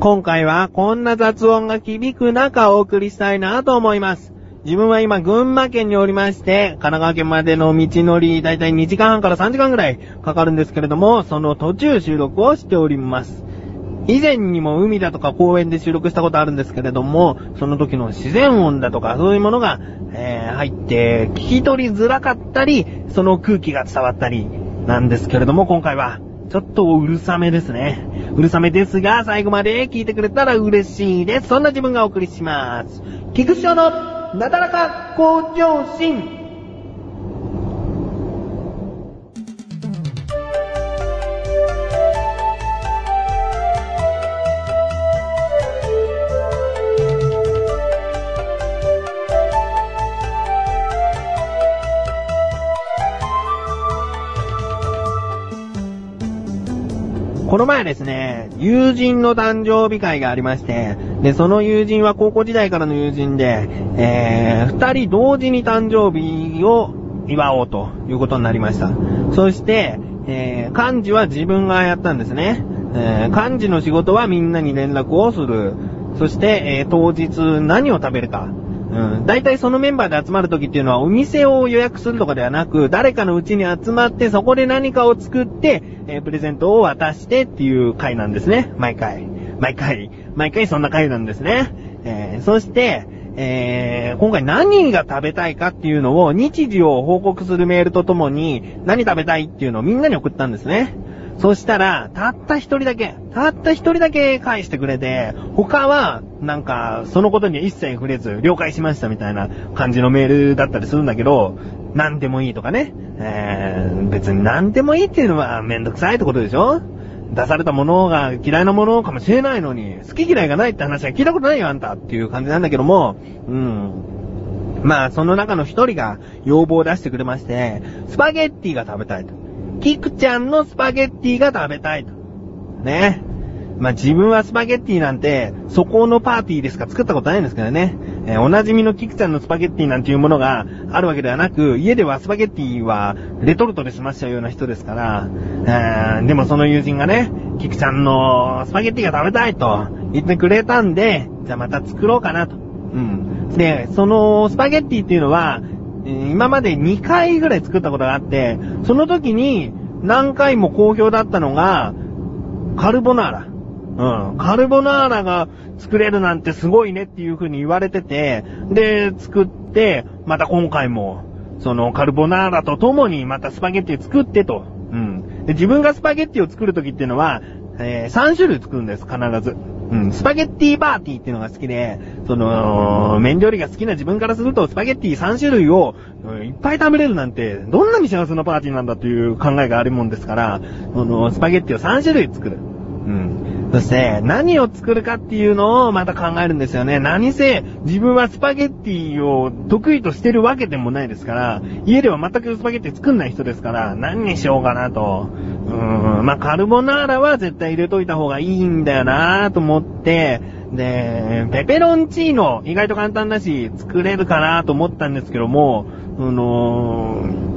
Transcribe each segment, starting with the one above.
今回はこんな雑音が響く中お送りしたいなと思います。自分は今群馬県におりまして、神奈川県までの道のりだいたい2時間半から3時間ぐらいかかるんですけれども、その途中収録をしております。以前にも海だとか公園で収録したことあるんですけれども、その時の自然音だとかそういうものが、えー入って聞き取りづらかったり、その空気が伝わったりなんですけれども、今回はちょっとうるさめですね。うるさめですが、最後まで聞いてくれたら嬉しいです。そんな自分がお送りします。菊池のなだらか向上心。この前ですね、友人の誕生日会がありまして、で、その友人は高校時代からの友人で、えー、二人同時に誕生日を祝おうということになりました。そして、えー、漢字は自分がやったんですね。えー、漢字の仕事はみんなに連絡をする。そして、えー、当日何を食べるか。うん。大体そのメンバーで集まる時っていうのはお店を予約するとかではなく、誰かのうちに集まってそこで何かを作って、えープレゼントを渡してっていう回なんですね。毎回。毎回。毎回そんな回なんですね。えーそして、えー今回何が食べたいかっていうのを日時を報告するメールとともに何食べたいっていうのをみんなに送ったんですね。そしたら、たった一人だけ、たった一人だけ返してくれて、他は、なんか、そのことには一切触れず、了解しましたみたいな感じのメールだったりするんだけど、何でもいいとかね。えー、別に何でもいいっていうのはめんどくさいってことでしょ？出されたものが嫌いなものかもしれないのに、好き嫌いがないって話は聞いたことないよあんたっていう感じなんだけども、うん。まあ、その中の一人が要望を出してくれまして、スパゲッティが食べたいと。キクちゃんのスパゲッティが食べたいと。ね。まあ、自分はスパゲッティなんて、そこのパーティーでしか作ったことないんですけどね。えーおなじみのキクちゃんのスパゲッティなんていうものがあるわけではなく、家ではスパゲッティはレトルトで済ましちゃうような人ですから、えーでもその友人がね、キクちゃんのスパゲッティが食べたいと言ってくれたんで、じゃあまた作ろうかなと。うん。で、そのスパゲッティっていうのは、今まで2回ぐらい作ったことがあって、その時に何回も好評だったのが、カルボナーラ。うん。カルボナーラが作れるなんてすごいねっていう風に言われてて、で、作って、また今回も、そのカルボナーラと共にまたスパゲッティ作ってと。うん。で、自分がスパゲッティを作る時っていうのは、えー3種類作るんです、必ず。うん。スパゲッティパーティーっていうのが好きで、その、麺料理が好きな自分からすると、スパゲッティ3種類を、うんいっぱい食べれるなんて、どんなに幸せなパーティーなんだという考えがあるもんですから、その、スパゲッティを3種類作る。うん。そして、何を作るかっていうのをまた考えるんですよね。何せ、自分はスパゲッティを得意としてるわけでもないですから、家では全くスパゲッティ作んない人ですから、何にしようかなと。うん。まあ、カルボナーラは絶対入れといた方がいいんだよなと思って、で、ペペロンチーノ、意外と簡単だし、作れるかなと思ったんですけども、あのー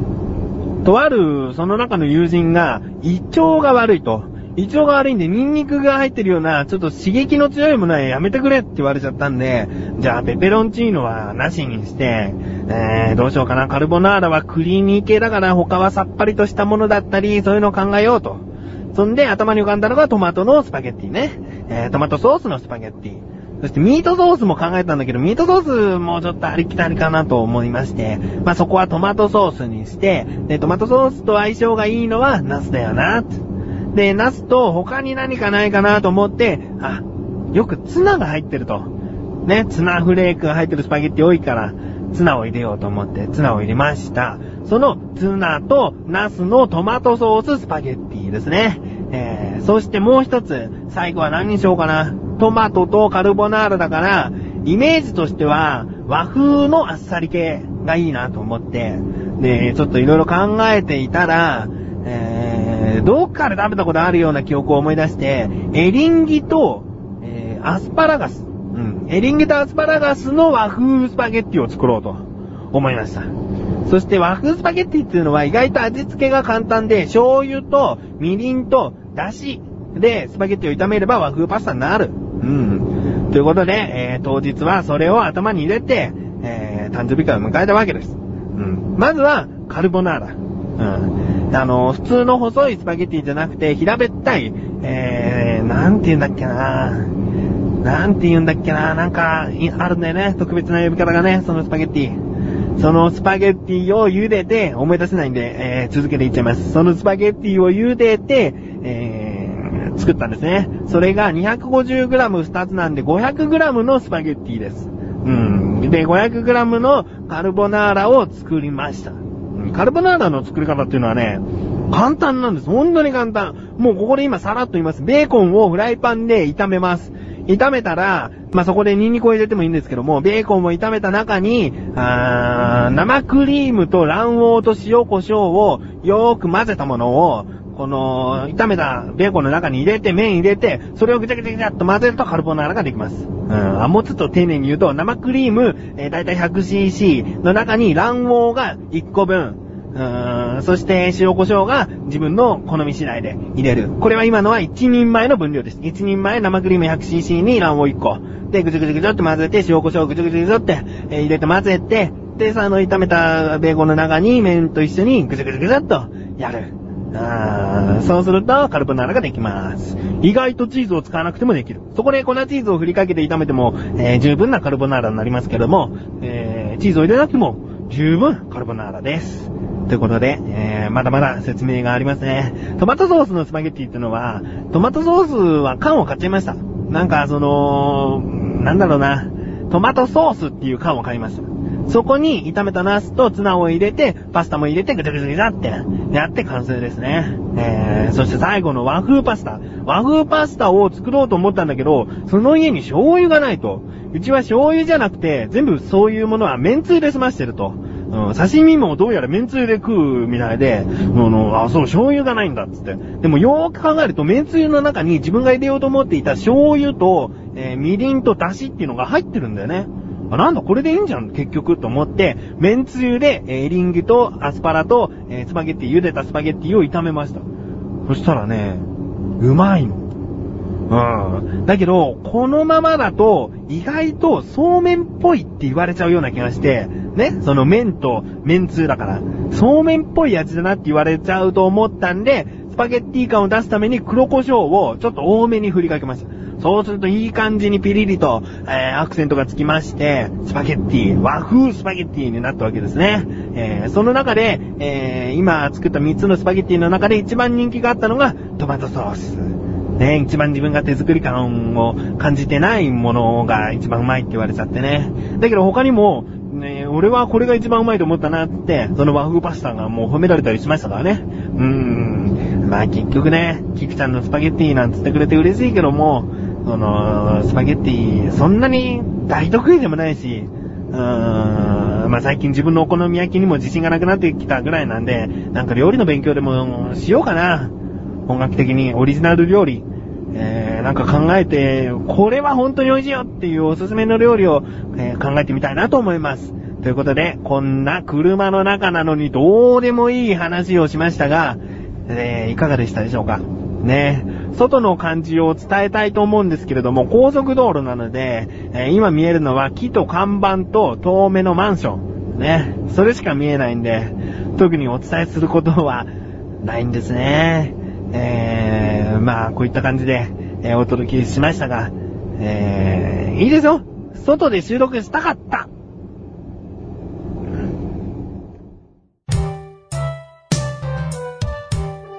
とある、その中の友人が、胃腸が悪いと。胃腸が悪いんで、ニンニクが入ってるような、ちょっと刺激の強いものはやめてくれって言われちゃったんで、じゃあ、ペペロンチーノはなしにして、えー、どうしようかな。カルボナーラはクリーミー系だから、他はさっぱりとしたものだったり、そういうのを考えようと。そんで、頭に浮かんだのがトマトのスパゲッティね。えー、トマトソースのスパゲッティ。そしてミートソースも考えたんだけど、ミートソースもちょっとありきたりかなと思いまして、まあ、そこはトマトソースにして、で、トマトソースと相性がいいのはナスだよな、で、ナスと他に何かないかなと思って、あ、よくツナが入ってると。ね、ツナフレークが入ってるスパゲッティ多いから、ツナを入れようと思って、ツナを入れました。そのツナとナスのトマトソーススパゲッティですね。えー、そしてもう一つ、最後は何にしようかな。トマトとカルボナーラだから、イメージとしては和風のあっさり系がいいなと思って、で、ちょっといろいろ考えていたら、えー、どっかで食べたことあるような記憶を思い出して、エリンギと、えー、アスパラガス。エリンギとアスパラガスの和風スパゲッティを作ろうと思いました。そして和風スパゲッティっていうのは意外と味付けが簡単で、醤油とみりんとだしでスパゲッティを炒めれば和風パスタになる。うん。ということで、えー当日はそれを頭に入れて、えー誕生日会を迎えたわけです。うん。まずは、カルボナーラ。うん。あの、普通の細いスパゲッティじゃなくて、平べったい、えー、なんて言うんだっけななんて言うんだっけななんか、あるんだよね。特別な呼び方がね、そのスパゲッティ。そのスパゲッティを茹でて、思い出せないんで、えー、続けていっちゃいます。そのスパゲッティを茹でて、えー、作ったんですね。それが 250g2 つなんで 500g のスパゲッティです。うん。で、500g のカルボナーラを作りました。カルボナーラの作り方っていうのはね、簡単なんです。本当に簡単。もうここで今さらっと言います。ベーコンをフライパンで炒めます。炒めたら、まあ、そこでニンニクを入れてもいいんですけども、ベーコンを炒めた中に、あー生クリームと卵黄と塩胡椒をよーく混ぜたものを、この、炒めたベーコンの中に入れて、麺入れて、それをぐちゃぐちゃぐちゃっと混ぜるとカルボナーラができます。うん。あ、もうちょっと丁寧に言うと、生クリーム、えー、だいたい 100cc の中に卵黄が1個分、そして塩胡椒が自分の好み次第で入れる。これは今のは1人前の分量です。1人前生クリーム 100cc に卵黄1個。で、ぐちゅぐちゅぐちゅって混ぜて、塩胡椒ぐちゅぐちゅぐちゅって、入れて混ぜて、で、さ、あの、炒めたベーコンの中に麺と一緒にぐちゅぐちゅぐちゅっとやる。あそうすると、カルボナーラができます。意外とチーズを使わなくてもできる。そこで粉チーズを振りかけて炒めても、えー十分なカルボナーラになりますけども、えーチーズを入れなくても、十分カルボナーラです。ということで、えー、まだまだ説明がありますね。トマトソースのスパゲッティってのは、トマトソースは缶を買っちゃいました。なんか、その、なんだろうな、トマトソースっていう缶を買いました。そこに炒めたナスとツナを入れて、パスタも入れて、ぐちゃぐちゃぐちゃって、やって完成ですね。えー、そして最後の和風パスタ。和風パスタを作ろうと思ったんだけど、その家に醤油がないと。うちは醤油じゃなくて、全部そういうものは麺つゆで済ましてると。刺身もどうやら麺つゆで食うみたいで、あの、あ、そう、醤油がないんだっつって。でもよーく考えると、麺つゆの中に自分が入れようと思っていた醤油と、えーみりんと出汁っていうのが入ってるんだよね。あ、なんだ、これでいいんじゃん、結局、と思って、麺つゆで、えーリンギとアスパラと、えースパゲッティ、茹でたスパゲッティを炒めました。そしたらね、うまいの。うん。だけど、このままだと、意外とそうめんっぽいって言われちゃうような気がして、ね、その麺と麺つゆだから、そうめんっぽいやつだなって言われちゃうと思ったんで、スパゲッティ感を出すために黒胡椒をちょっと多めに振りかけました。そうするといい感じにピリリと、えーアクセントがつきまして、スパゲッティ、和風スパゲッティになったわけですね。えーその中で、えー今作った3つのスパゲッティの中で一番人気があったのがトマトソース。ね、一番自分が手作り感を感じてないものが一番うまいって言われちゃってね。だけど他にも、ね、俺はこれが一番うまいと思ったなって、その和風パスタがもう褒められたりしましたからね。うーん。まあ結局ね、キクちゃんのスパゲッティなんつってくれて嬉しいけども、その、スパゲッティ、そんなに大得意でもないし、うーん、まあ最近自分のお好み焼きにも自信がなくなってきたぐらいなんで、なんか料理の勉強でもしようかな。本格的にオリジナル料理、えー、なんか考えて、これは本当に美味しいよっていうおすすめの料理を、えー考えてみたいなと思います。ということで、こんな車の中なのにどうでもいい話をしましたが、えーいかがでしたでしょうか？ね外の感じを伝えたいと思うんですけれども、高速道路なので、えー今見えるのは木と看板と遠目のマンション。ね。それしか見えないんで、特にお伝えすることはないんですね。えー、まあ、こういった感じで、えーお届けしましたが、えー、いいですよ。外で収録したかった。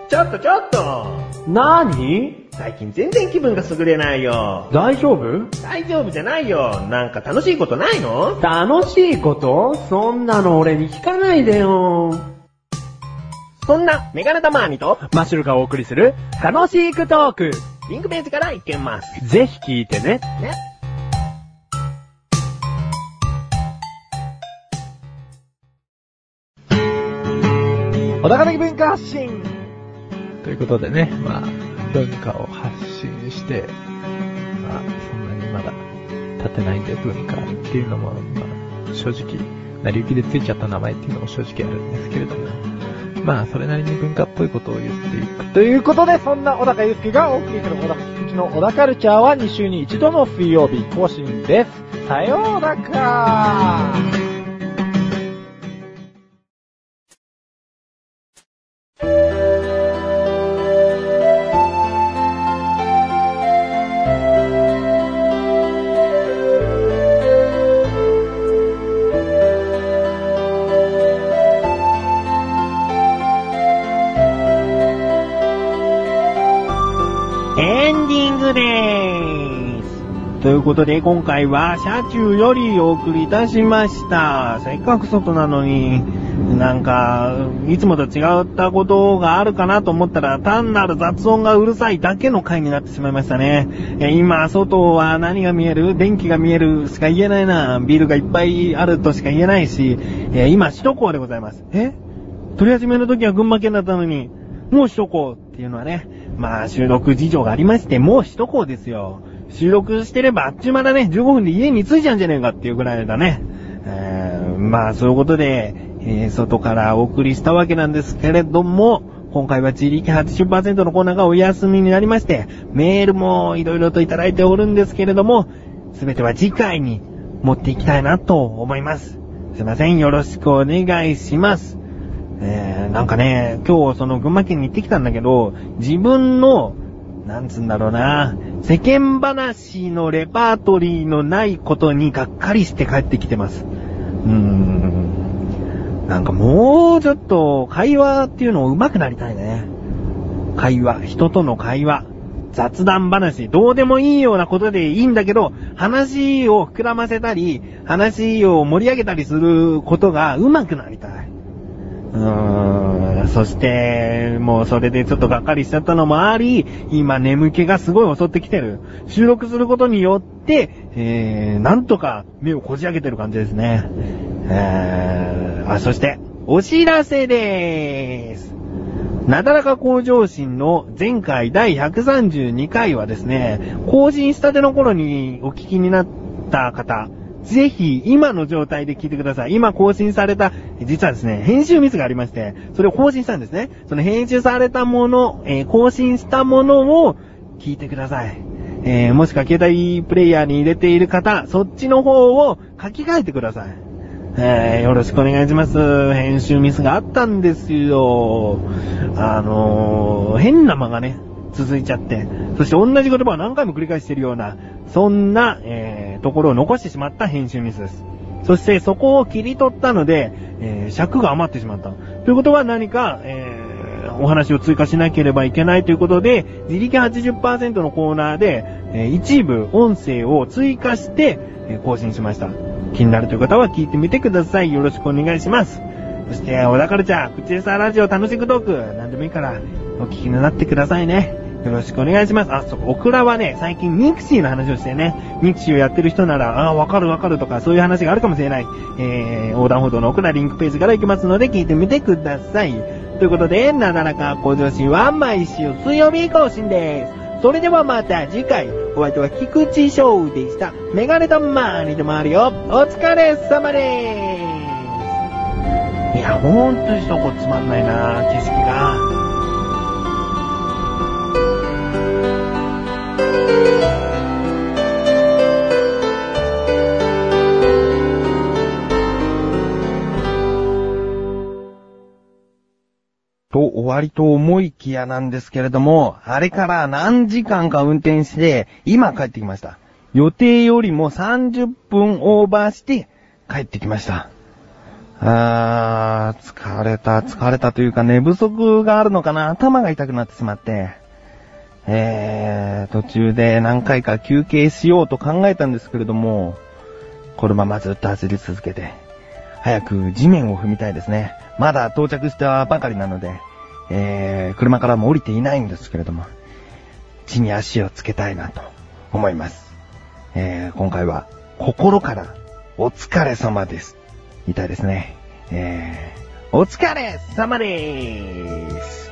ちょっとちょっと。何？最近全然気分が優れないよ。大丈夫？大丈夫じゃないよ。なんか楽しいことないの？楽しいこと？そんなの俺に聞かないでよ。そんな、メガネタマーニと、マッシュルがお送りする楽しくトーク。リンクページから行けます。ぜひ聞いてね。ね。小高的文化発信ということでね、まあ、文化を発信して、まあ、そんなにまだ立ってないんで文化っていうのも、まあ、正直、成り行きでついちゃった名前っていうのも正直あるんですけれども、まあ、それなりに文化っぽいことを言っていく。ということで、そんな小高祐介がお送りする小高祐介の小高カルチャーは2週に1度の水曜日更新です。さようならことで、今回は車中よりお送りいたしました。せっかく外なのに、なんか、いつもと違ったことがあるかなと思ったら、単なる雑音がうるさいだけの回になってしまいましたね。今、外は何が見える？電気が見えるしか言えないな。ビルがいっぱいあるとしか言えないし、今、首都高でございます。え？取り始めの時は群馬県だったのに、もう首都高っていうのはね、まあ収録事情がありまして、もう首都高ですよ。収録してればあっちゅう間だね、15分で家に着いちゃうんじゃねえかっていうぐらいだね。えーまあそういうことで、えー外からお送りしたわけなんですけれども、今回は自力80%のコーナーがお休みになりまして、メールもいろいろといただいておるんですけれども、すべては次回に持っていきたいなと思います。すいません、よろしくお願いします。えー、なんかね、今日その群馬県に行ってきたんだけど、自分の、なんつうんだろうな、世間話のレパートリーのないことにがっかりして帰ってきてます。うーん。なんかもうちょっと会話っていうのを上手くなりたいね。会話、人との会話。雑談話、どうでもいいようなことでいいんだけど、話を膨らませたり、話を盛り上げたりすることが上手くなりたい。ー、そして、もうそれでちょっとがっかりしちゃったのもあり、今眠気がすごい襲ってきてる。収録することによって、えー、なんとか目をこじ開けてる感じですね。えー、あ、そして、お知らせでーす。なだらか向上心の前回第132回はですね、更新したての頃にお聞きになった方、ぜひ今の状態で聞いてください。今更新された、実はですね、編集ミスがありまして、それを更新したんですね。その編集されたもの、えー更新したものを聞いてください。えーもしくは携帯プレイヤーに入れている方、そっちの方を書き換えてください。えーよろしくお願いします。編集ミスがあったんですよ。あのー変な間がね、続いちゃって、そして同じ言葉を何回も繰り返しているような、そんな、えーところを残してしまった編集ミスです。そしてそこを切り取ったので、えー尺が余ってしまった。ということは何か、えーお話を追加しなければいけないということで、自力80%のコーナーで、えー一部音声を追加して、え更新しました。気になるという方は聞いてみてください。よろしくお願いします。そして、小田カルチャー、口エサラジオ楽しくトーク、なんでもいいから、お聞きになってくださいね。よろしくお願いします。あ、そう、オクラはね、最近ミクシーの話をしてね、ミクシーをやってる人なら、あ、わかるわかるとか、そういう話があるかもしれない。えー、横断歩道のオクラリンクページから行きますので、聞いてみてください。ということで、なだらか向上心は毎週水曜日更新です。それではまた次回、お相手は菊池翔でした。メガネとマーニでもあるよ。お疲れ様でーす。いや、ほんとにそこつまんないな景色が。と終わりと思いきやなんですけれども、あれから何時間か運転して、今帰ってきました。予定よりも30分オーバーして帰ってきました。あー、疲れた、疲れたというか寝不足があるのかな頭が痛くなってしまって。えー、途中で何回か休憩しようと考えたんですけれども、このままずっと走り続けて、早く地面を踏みたいですね。まだ到着したばかりなので、えー、車からも降りていないんですけれども、地に足をつけたいなと思います。えー、今回は心からお疲れ様です。言いたいですね。えー、お疲れ様でーす